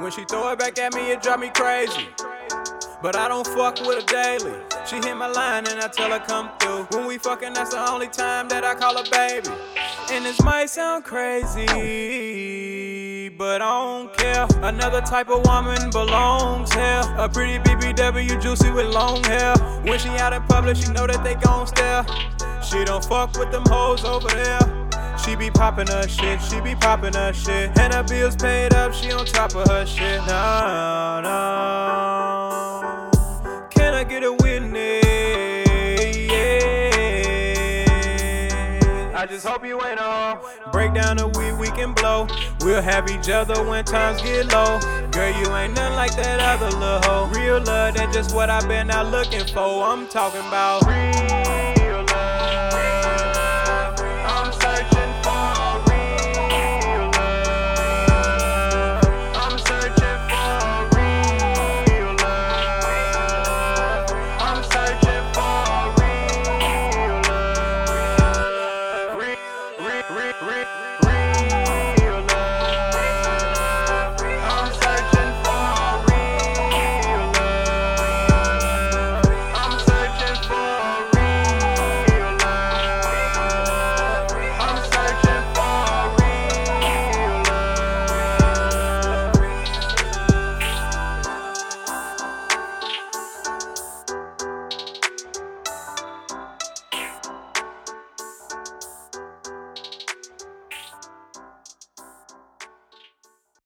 When she throw it back at me, it drive me crazy. But I don't fuck with her daily. She hit my line and I tell her come through. When we fucking, that's the only time that I call her baby. And this might sound crazy, but I don't care. Another type of woman belongs here. A pretty BBW juicy with long hair. When she out in public, she know that they gon' stare. She don't fuck with them hoes over there. She be poppin' her shit, she be poppin' her shit. And her bills paid up, she on top of her shit. No, no. I get a witness? Yeah. I just hope you ain't on. Break down the weed, we can blow. We'll have each other when times get low. Girl, you ain't nothing like that other little hoe. Real love, that's just what I've been out looking for. I'm talking about real.